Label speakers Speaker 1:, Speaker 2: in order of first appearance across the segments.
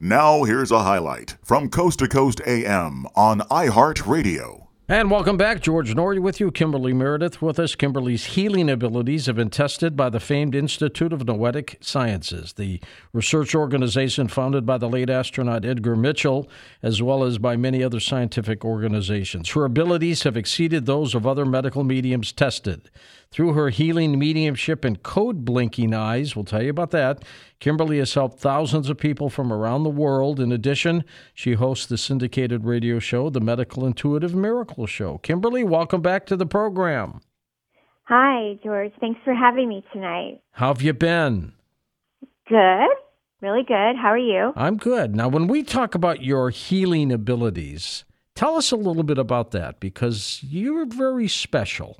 Speaker 1: Now, here's a highlight from Coast to Coast AM on iHeartRadio.
Speaker 2: And welcome back. George Noory with you. Kimberly Meredith with us. Kimberly's healing abilities have been tested by the famed Institute of Noetic Sciences, the research organization founded by the late astronaut Edgar Mitchell, as well as by many other scientific organizations. Her abilities have exceeded those of other medical mediums tested. Through her healing mediumship and code blinking eyes, we'll tell you about that, Kimberly has helped thousands of people from around the world. In addition, she hosts the syndicated radio show, The Medical Intuitive Miracle Show. Kimberly, welcome back to the program.
Speaker 3: Hi, George. Thanks for having me tonight.
Speaker 2: How have you been?
Speaker 3: Good. Really good. How are you?
Speaker 2: I'm good. Now, when we talk about your healing abilities, tell us a little bit about that because you're very special.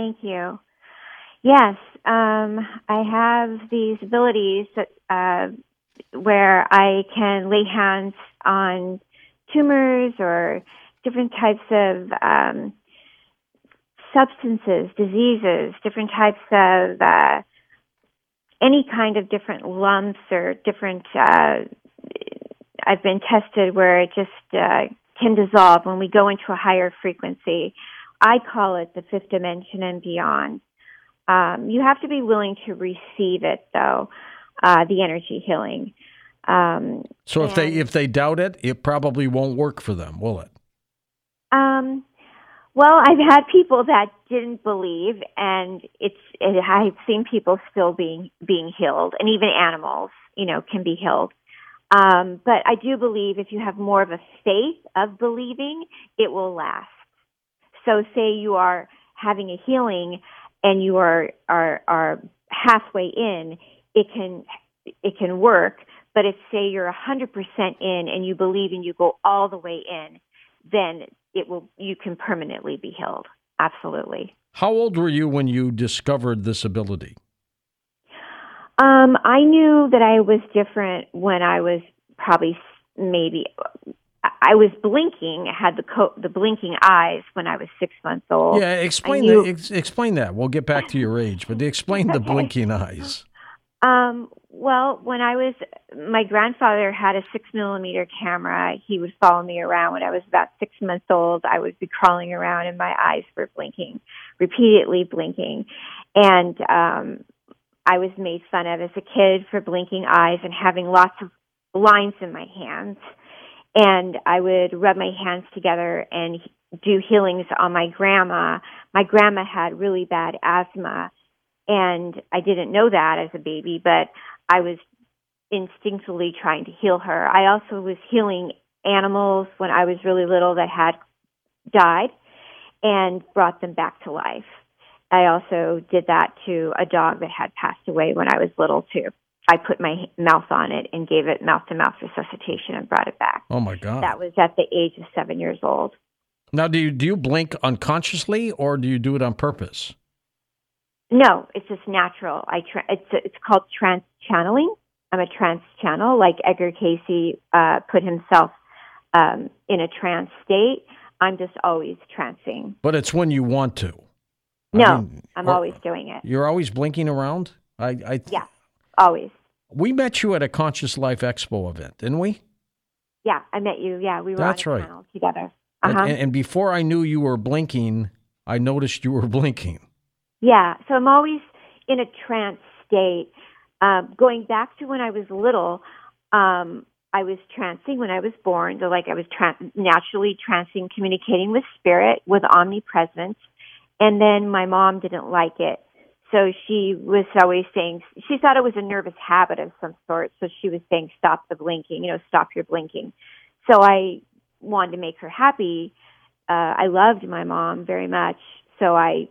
Speaker 3: Thank you. Yes, um, I have these abilities that, uh, where I can lay hands on tumors or different types of um, substances, diseases, different types of uh, any kind of different lumps or different. Uh, I've been tested where it just uh, can dissolve when we go into a higher frequency. I call it the fifth dimension and beyond. Um, you have to be willing to receive it, though, uh, the energy healing. Um,
Speaker 2: so if they if they doubt it, it probably won't work for them, will it?
Speaker 3: Um, well, I've had people that didn't believe, and it's it, I've seen people still being being healed, and even animals, you know, can be healed. Um, but I do believe if you have more of a faith of believing, it will last. So say you are having a healing and you are are are halfway in, it can it can work. But if say you're a hundred percent in and you believe and you go all the way in, then it will you can permanently be healed. Absolutely.
Speaker 2: How old were you when you discovered this ability?
Speaker 3: Um, I knew that I was different when I was probably maybe I was blinking, had the co- the blinking eyes when I was six months old.
Speaker 2: Yeah, explain knew- the, ex- explain that. We'll get back to your age, but explain the blinking eyes.
Speaker 3: Um, well, when I was, my grandfather had a six millimeter camera. He would follow me around when I was about six months old. I would be crawling around and my eyes were blinking, repeatedly blinking. And, um, I was made fun of as a kid for blinking eyes and having lots of lines in my hands and I would rub my hands together and do healings on my grandma. My grandma had really bad asthma and I didn't know that as a baby, but I was instinctively trying to heal her. I also was healing animals when I was really little that had died and brought them back to life. I also did that to a dog that had passed away when I was little too. I put my mouth on it and gave it mouth to mouth resuscitation and brought it back.
Speaker 2: Oh my god!
Speaker 3: That was at the age of seven years old.
Speaker 2: Now, do you do you blink unconsciously or do you do it on purpose?
Speaker 3: No, it's just natural. I tra- it's it's called trance channeling. I'm a trance channel, like Edgar Cayce uh, put himself um, in a trance state. I'm just always trancing.
Speaker 2: But it's when you want to.
Speaker 3: No, I mean, I'm always doing it.
Speaker 2: You're always blinking around. I, I
Speaker 3: yeah, always.
Speaker 2: We met you at a Conscious Life Expo event, didn't we?
Speaker 3: Yeah, I met you. Yeah, we were
Speaker 2: That's
Speaker 3: on
Speaker 2: right.
Speaker 3: panel together.
Speaker 2: Uh-huh. And, and before I knew you were blinking, I noticed you were blinking.
Speaker 3: Yeah, so I'm always in a trance state. Um, going back to when I was little, um, I was trancing when I was born. So like I was naturally trancing, communicating with spirit, with omnipresence. And then my mom didn't like it. So she was always saying, she thought it was a nervous habit of some sort. So she was saying, stop the blinking, you know, stop your blinking. So I wanted to make her happy. Uh, I loved my mom very much. So I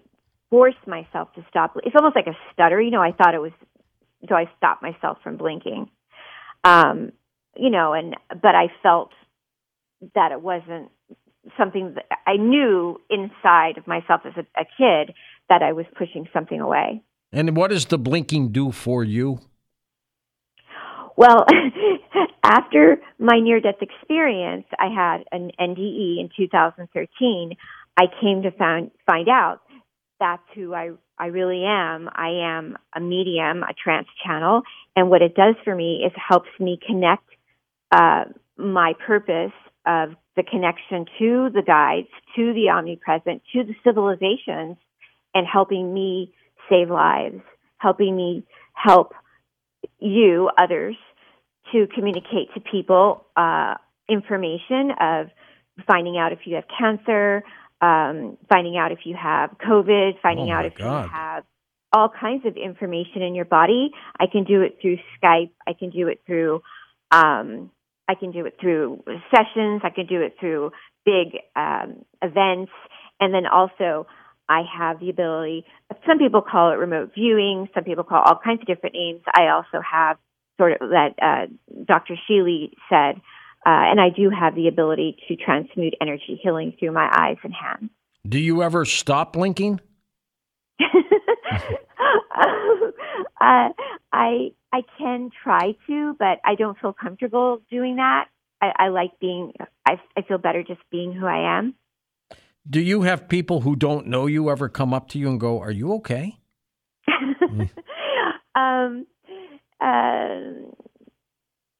Speaker 3: forced myself to stop. It's almost like a stutter. You know, I thought it was, so I stopped myself from blinking. Um, you know, and, but I felt that it wasn't something that I knew inside of myself as a, a kid that I was pushing something away.
Speaker 2: And what does the blinking do for you?
Speaker 3: Well, after my near death experience, I had an NDE in 2013. I came to find, find out that's who I, I really am. I am a medium, a trance channel. And what it does for me is helps me connect uh, my purpose of the connection to the guides, to the omnipresent, to the civilizations, and helping me save lives, helping me help you, others, to communicate to people uh, information of finding out if you have cancer, um, finding out if you have COVID, finding
Speaker 2: Oh,
Speaker 3: out if
Speaker 2: God.
Speaker 3: you have all kinds of information in your body. I can do it through Skype. I can do it through. Um, I can do it through sessions. I can do it through big um, events, and then also I have the ability. Some people call it remote viewing. Some people call all kinds of different names. I also have sort of that uh, Dr. Shealy said, uh, and I do have the ability to transmute energy healing through my eyes and hands.
Speaker 2: Do you ever stop blinking?
Speaker 3: uh, I I can try to, but I don't feel comfortable doing that. I, I like being. I, I feel better just being who I am.
Speaker 2: Do you have people who don't know you ever come up to you and go, Are you okay?
Speaker 3: um, uh,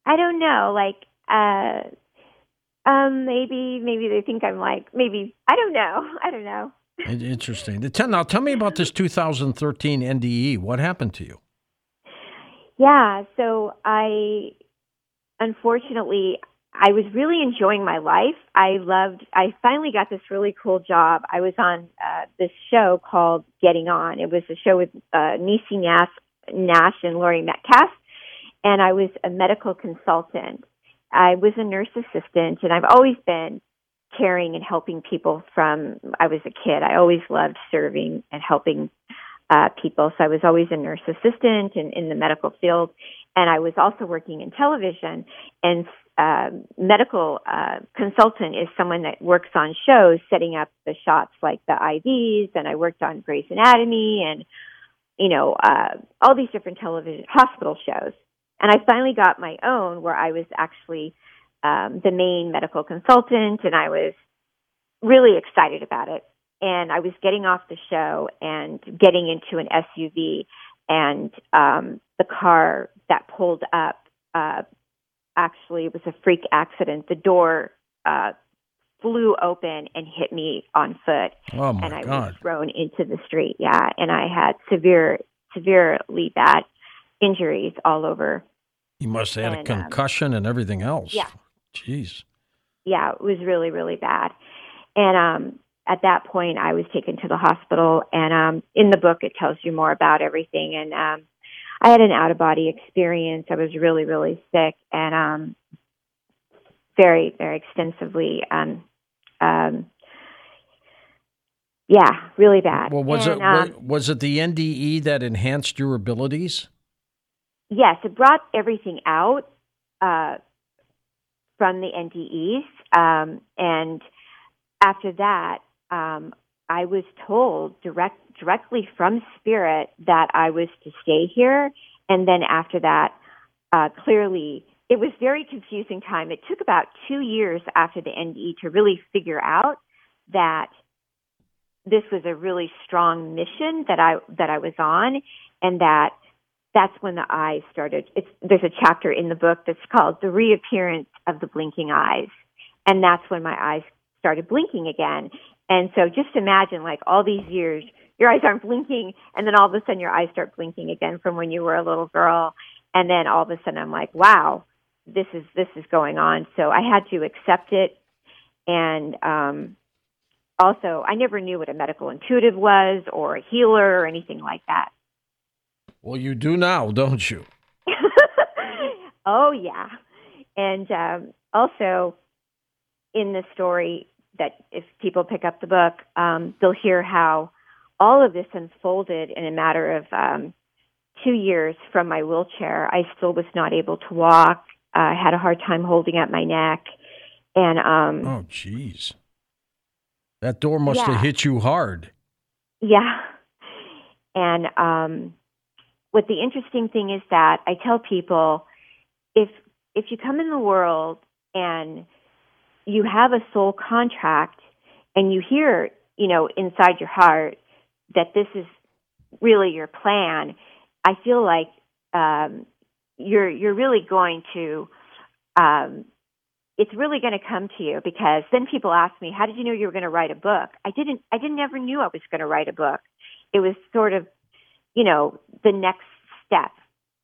Speaker 3: I don't know. Like, uh, um, maybe maybe they think I'm like maybe I don't know. I don't know.
Speaker 2: Interesting. Now, tell me about this 2013 NDE. What happened to you?
Speaker 3: Yeah, so I unfortunately I was really enjoying my life. I loved I finally got this really cool job. I was on uh, this show called Getting On. It was a show with uh Niecy Nash, Nash and Laurie Metcalf and I was a medical consultant. I was a nurse assistant and I've always been caring and helping people from I was a kid. I always loved serving and helping uh, people. So I was always a nurse assistant in, in the medical field, and I was also working in television. And uh, medical uh, consultant is someone that works on shows, setting up the shots like the IVs. And I worked on Grey's Anatomy and you know uh, all these different television hospital shows. And I finally got my own where I was actually um, the main medical consultant, and I was really excited about it and I was getting off the show and getting into an SUV, and um, the car that pulled up uh, actually it was a freak accident. The door uh, flew open and hit me on foot,
Speaker 2: Oh, my
Speaker 3: and I was thrown into the street. Yeah, and I had severe, severely bad injuries all over.
Speaker 2: You must have had a
Speaker 3: and, um,
Speaker 2: concussion and everything else.
Speaker 3: yeah.
Speaker 2: Jeez.
Speaker 3: yeah, it was really, really bad. And um at that point I was taken to the hospital and um in the book it tells you more about everything and um I had an out of body experience. I was really, really sick and um very, very extensively um um yeah, really bad.
Speaker 2: Well, was
Speaker 3: And,
Speaker 2: it
Speaker 3: um,
Speaker 2: was it the NDE that enhanced your abilities?
Speaker 3: yes, it brought everything out uh, from the NDEs, um, and after that, um, I was told direct directly from Spirit that I was to stay here, and then after that, uh, clearly. It was very confusing time. It took about two years after the NDE to really figure out that this was a really strong mission that I that I was on, and that that's when the eyes started. It's, there's a chapter in the book that's called "The Reappearance of the Blinking Eyes," and that's when my eyes started blinking again. And so, just imagine, like all these years, your eyes aren't blinking, and then all of a sudden, your eyes start blinking again from when you were a little girl, and then all of a sudden, I'm like, wow, this is this is going on. So I had to accept it, and um, also, I never knew what a medical intuitive was, or a healer, or anything like that.
Speaker 2: Well, you do now, don't you?
Speaker 3: oh yeah, and um, also in the story that if people pick up the book, um, they'll hear how all of this unfolded in a matter of um, two years from my wheelchair. I still was not able to walk. I had a hard time holding up my neck, and um,
Speaker 2: Oh, jeez. That door must
Speaker 3: Yeah.
Speaker 2: have hit you hard.
Speaker 3: Yeah. And um what the interesting thing is that I tell people if if you come in the world and you have a soul contract and you hear, you know, inside your heart that this is really your plan, I feel like um, you're you're really going to um, it's really going to come to you because then people ask me, "How did you know you were going to write a book?" I didn't. I didn't ever knew I was going to write a book. It was sort of, you know, the next step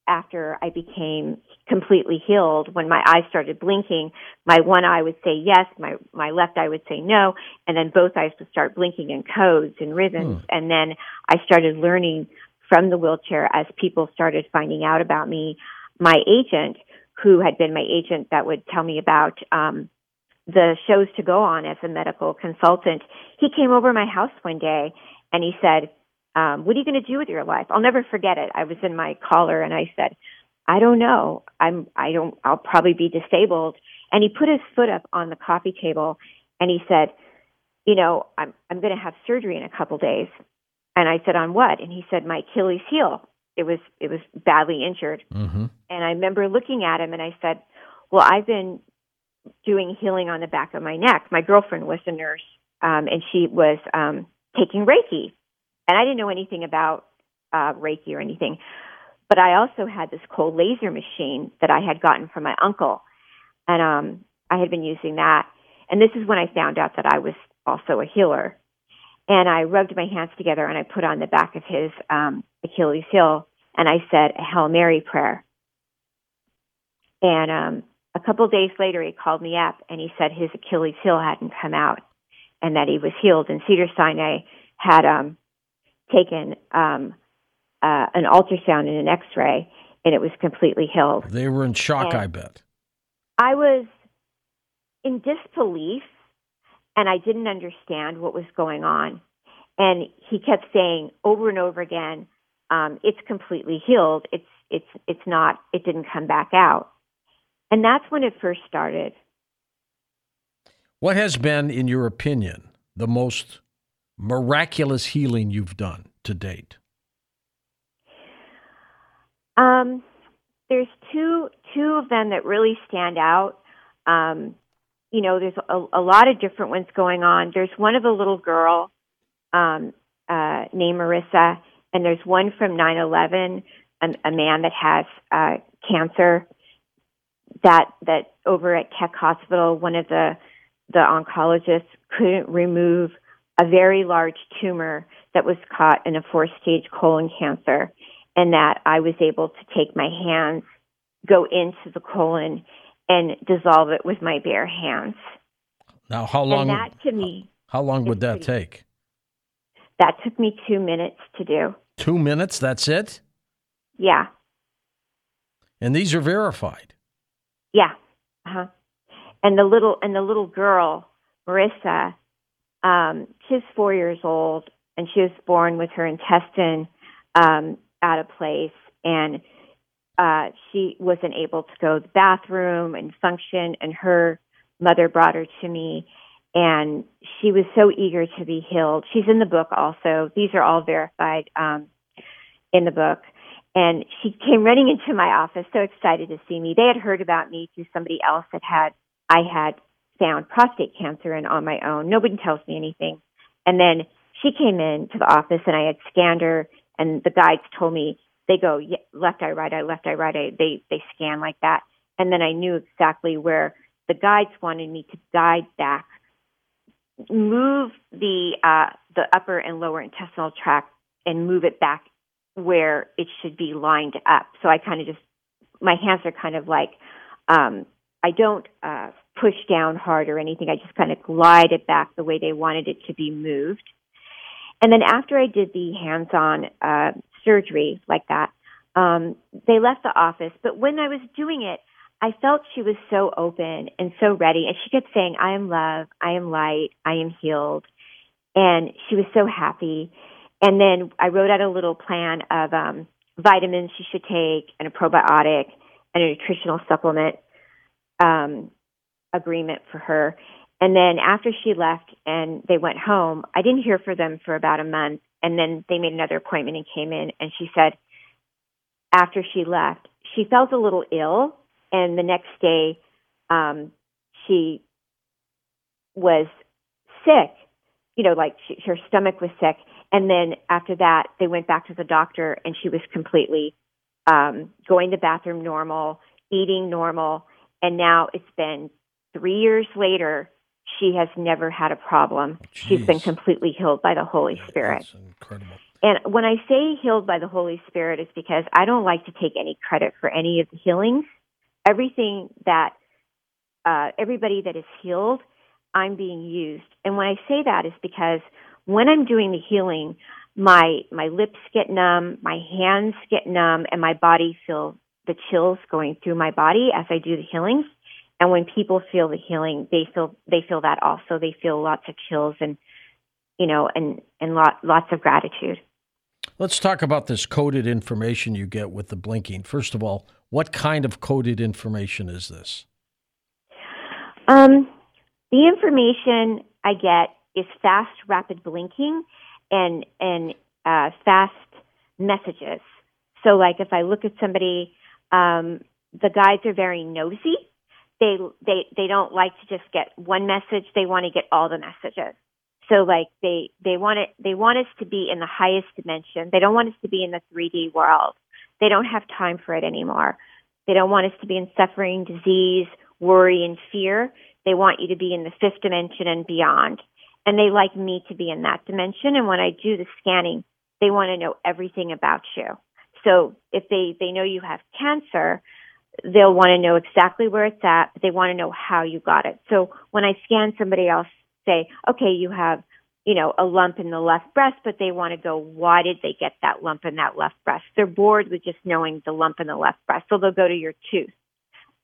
Speaker 3: after I became completely healed. When my eyes started blinking, my one eye would say yes, my my left eye would say no, and then both eyes would start blinking in codes and rhythms. Hmm. And then I started learning from the wheelchair as people started finding out about me. My agent who had been my agent that would tell me about um, the shows to go on as a medical consultant. He came over my house one day and he said, um, "What are you going to do with your life?" I'll never forget it. I was in my collar and I said, "I don't know. I'm. I don't. I'll probably be disabled." And he put his foot up on the coffee table and he said, "You know, I'm. I'm going to have surgery in a couple days." And I said, "On what?" And he said, "My Achilles heel." it was it was badly injured. Mm-hmm. And I remember looking at him and I said, "Well, I've been doing healing on the back of my neck. My girlfriend was a nurse, um, and she was um, taking Reiki, and I didn't know anything about uh, Reiki or anything. But I also had this cold laser machine that I had gotten from my uncle, and um, I had been using that. And this is when I found out that I was also a healer and I rubbed my hands together and I put on the back of his um, Achilles heel and I said a Hail Mary prayer. And um, a couple of days later, he called me up and he said his Achilles heel hadn't come out and that he was healed. And Cedar Sinai had um, taken um, uh, an ultrasound and an X-ray, and it was completely healed.
Speaker 2: They were in shock, and I bet.
Speaker 3: I was in disbelief and I didn't understand what was going on. And he kept saying over and over again, um, "It's completely healed. It's it's it's not. It didn't come back out." And that's when it first started.
Speaker 2: What has been, in your opinion, the most miraculous healing you've done to date?
Speaker 3: Um, there's two two of them that really stand out. Um, you know, there's a, a lot of different ones going on. There's one of a little girl um, uh, named Marissa, and there's one from 9/11, a, a man that has uh, cancer. That that over at Keck Hospital, one of the the oncologists couldn't remove a very large tumor that was caught in a four stage colon cancer, and that I was able to take my hands, go into the colon, and dissolve it with my bare hands.
Speaker 2: Now, how long?
Speaker 3: And that to me.
Speaker 2: How long would that take?
Speaker 3: That took me two minutes to do.
Speaker 2: Two minutes? That's it?
Speaker 3: Yeah.
Speaker 2: And these are verified.
Speaker 3: Yeah. Uh-huh. And the little and the little girl, Marissa, um, she's four years old, and she was born with her intestine um, out of place, and uh, she wasn't able to go to the bathroom and function, and her mother brought her to me, and she was so eager to be healed. She's in the book also. These are all verified um, in the book. And she came running into my office, so excited to see me. They had heard about me through somebody else that had I had found prostate cancer and on my own. Nobody tells me anything. And then she came in to the office, and I had scanned her, and the guides told me they go left eye right eye left eye right eye. They they scan like that. And then i knew exactly where the guides wanted me to guide back move the uh the upper and lower intestinal tract and move it back where it should be lined up. So i kind of just my hands are kind of like um i don't uh push down hard or anything. I just kind of glide it back the way they wanted it to be moved and then after I did the hands-on uh, surgery like that. Um, they left the office, but when I was doing it, I felt she was so open and so ready. And she kept saying, I am love, I am light, I am healed. And she was so happy. And then I wrote out a little plan of um, vitamins she should take and a probiotic and a nutritional supplement um, agreement for her. And then after she left and they went home, I didn't hear from them for about a month. And then they made another appointment and came in. And she said, after she left, she felt a little ill. And the next day, um, she was sick, you know, like she, her stomach was sick. And then after that, they went back to the doctor, and she was completely um, going to the bathroom normal, eating normal, and now it's been three years later. She has never had a problem. She's been completely healed by the Holy Spirit.
Speaker 2: That's incredible.
Speaker 3: And when I say healed by the Holy Spirit, it's because I don't like to take any credit for any of the healings. Everything that uh, everybody that is healed, I'm being used. And when I say that, is because when I'm doing the healing, my my lips get numb, my hands get numb, and my body feels the chills going through my body as I do the healings. And when people feel the healing, they feel they feel that also. They feel lots of chills and you know and and lot, lots of gratitude.
Speaker 2: Let's talk about this coded information you get with the blinking. First of all, what kind of coded information is this?
Speaker 3: Um, the information I get is fast, rapid blinking and and uh, fast messages. So, like if I look at somebody, um, the guides are very nosy. They they they don't like to just get one message. They want to get all the messages. So, like they they want it. They want us to be in the highest dimension. They don't want us to be in the 3D world. They don't have time for it anymore. They don't want us to be in suffering, disease, worry, and fear. They want you to be in the fifth dimension and beyond. And they like me to be in that dimension. And when I do the scanning, they want to know everything about you. So if they, they know you have cancer, they'll want to know exactly where it's at, but they want to know how you got it. So when I scan somebody else, say, okay, you have, you know, a lump in the left breast, but they want to go, why did they get that lump in that left breast? They're bored with just knowing the lump in the left breast. So they'll go to your tooth.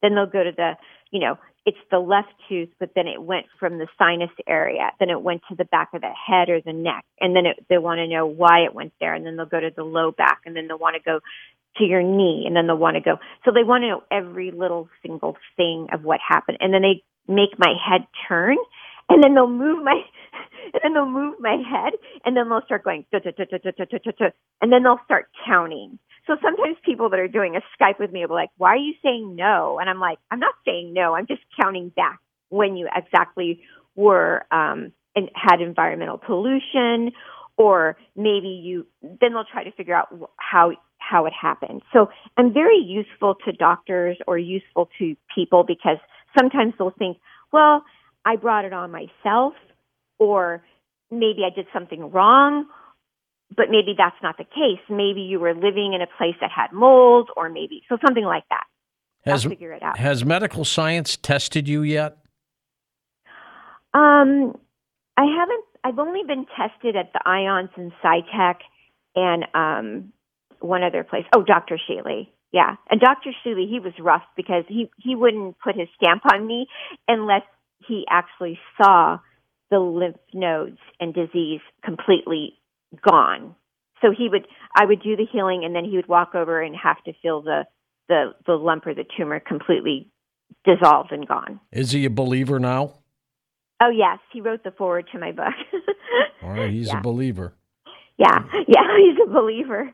Speaker 3: Then they'll go to the, you know, it's the left tooth, but then it went from the sinus area, then it went to the back of the head or the neck, and then it, they want to know why it went there, and then they'll go to the low back, and then they'll want to go to your knee, and then they'll want to go. So they want to know every little single thing of what happened, and then they make my head turn, and then they'll move my, and then they'll move my head, and then they'll start going, and then they'll start counting. So sometimes people that are doing a Skype with me will be like, why are you saying no? And I'm like, I'm not saying no. I'm just counting back when you exactly were, um, and had environmental pollution or maybe you, then they'll try to figure out how, how it happened. So I'm very useful to doctors or useful to people because sometimes they'll think, well, I brought it on myself or maybe I did something wrong but maybe that's not the case. Maybe you were living in a place that had mold, or maybe so something like that.
Speaker 2: Has,
Speaker 3: I'll figure it out.
Speaker 2: Has medical science tested you yet?
Speaker 3: Um, I haven't. I've only been tested at the IONS and SciTech, and um, one other place. Oh, Dr. Shealy. Yeah, and Dr. Shealy, he was rough because he he wouldn't put his stamp on me unless he actually saw the lymph nodes and disease completely gone. So he would, I would do the healing, and then he would walk over and have to feel the the the lump or the tumor completely dissolved and gone.
Speaker 2: Is he a believer now?
Speaker 3: Oh yes, he wrote the foreword to my book.
Speaker 2: All right, he's yeah. a believer.
Speaker 3: Yeah, yeah, he's a believer.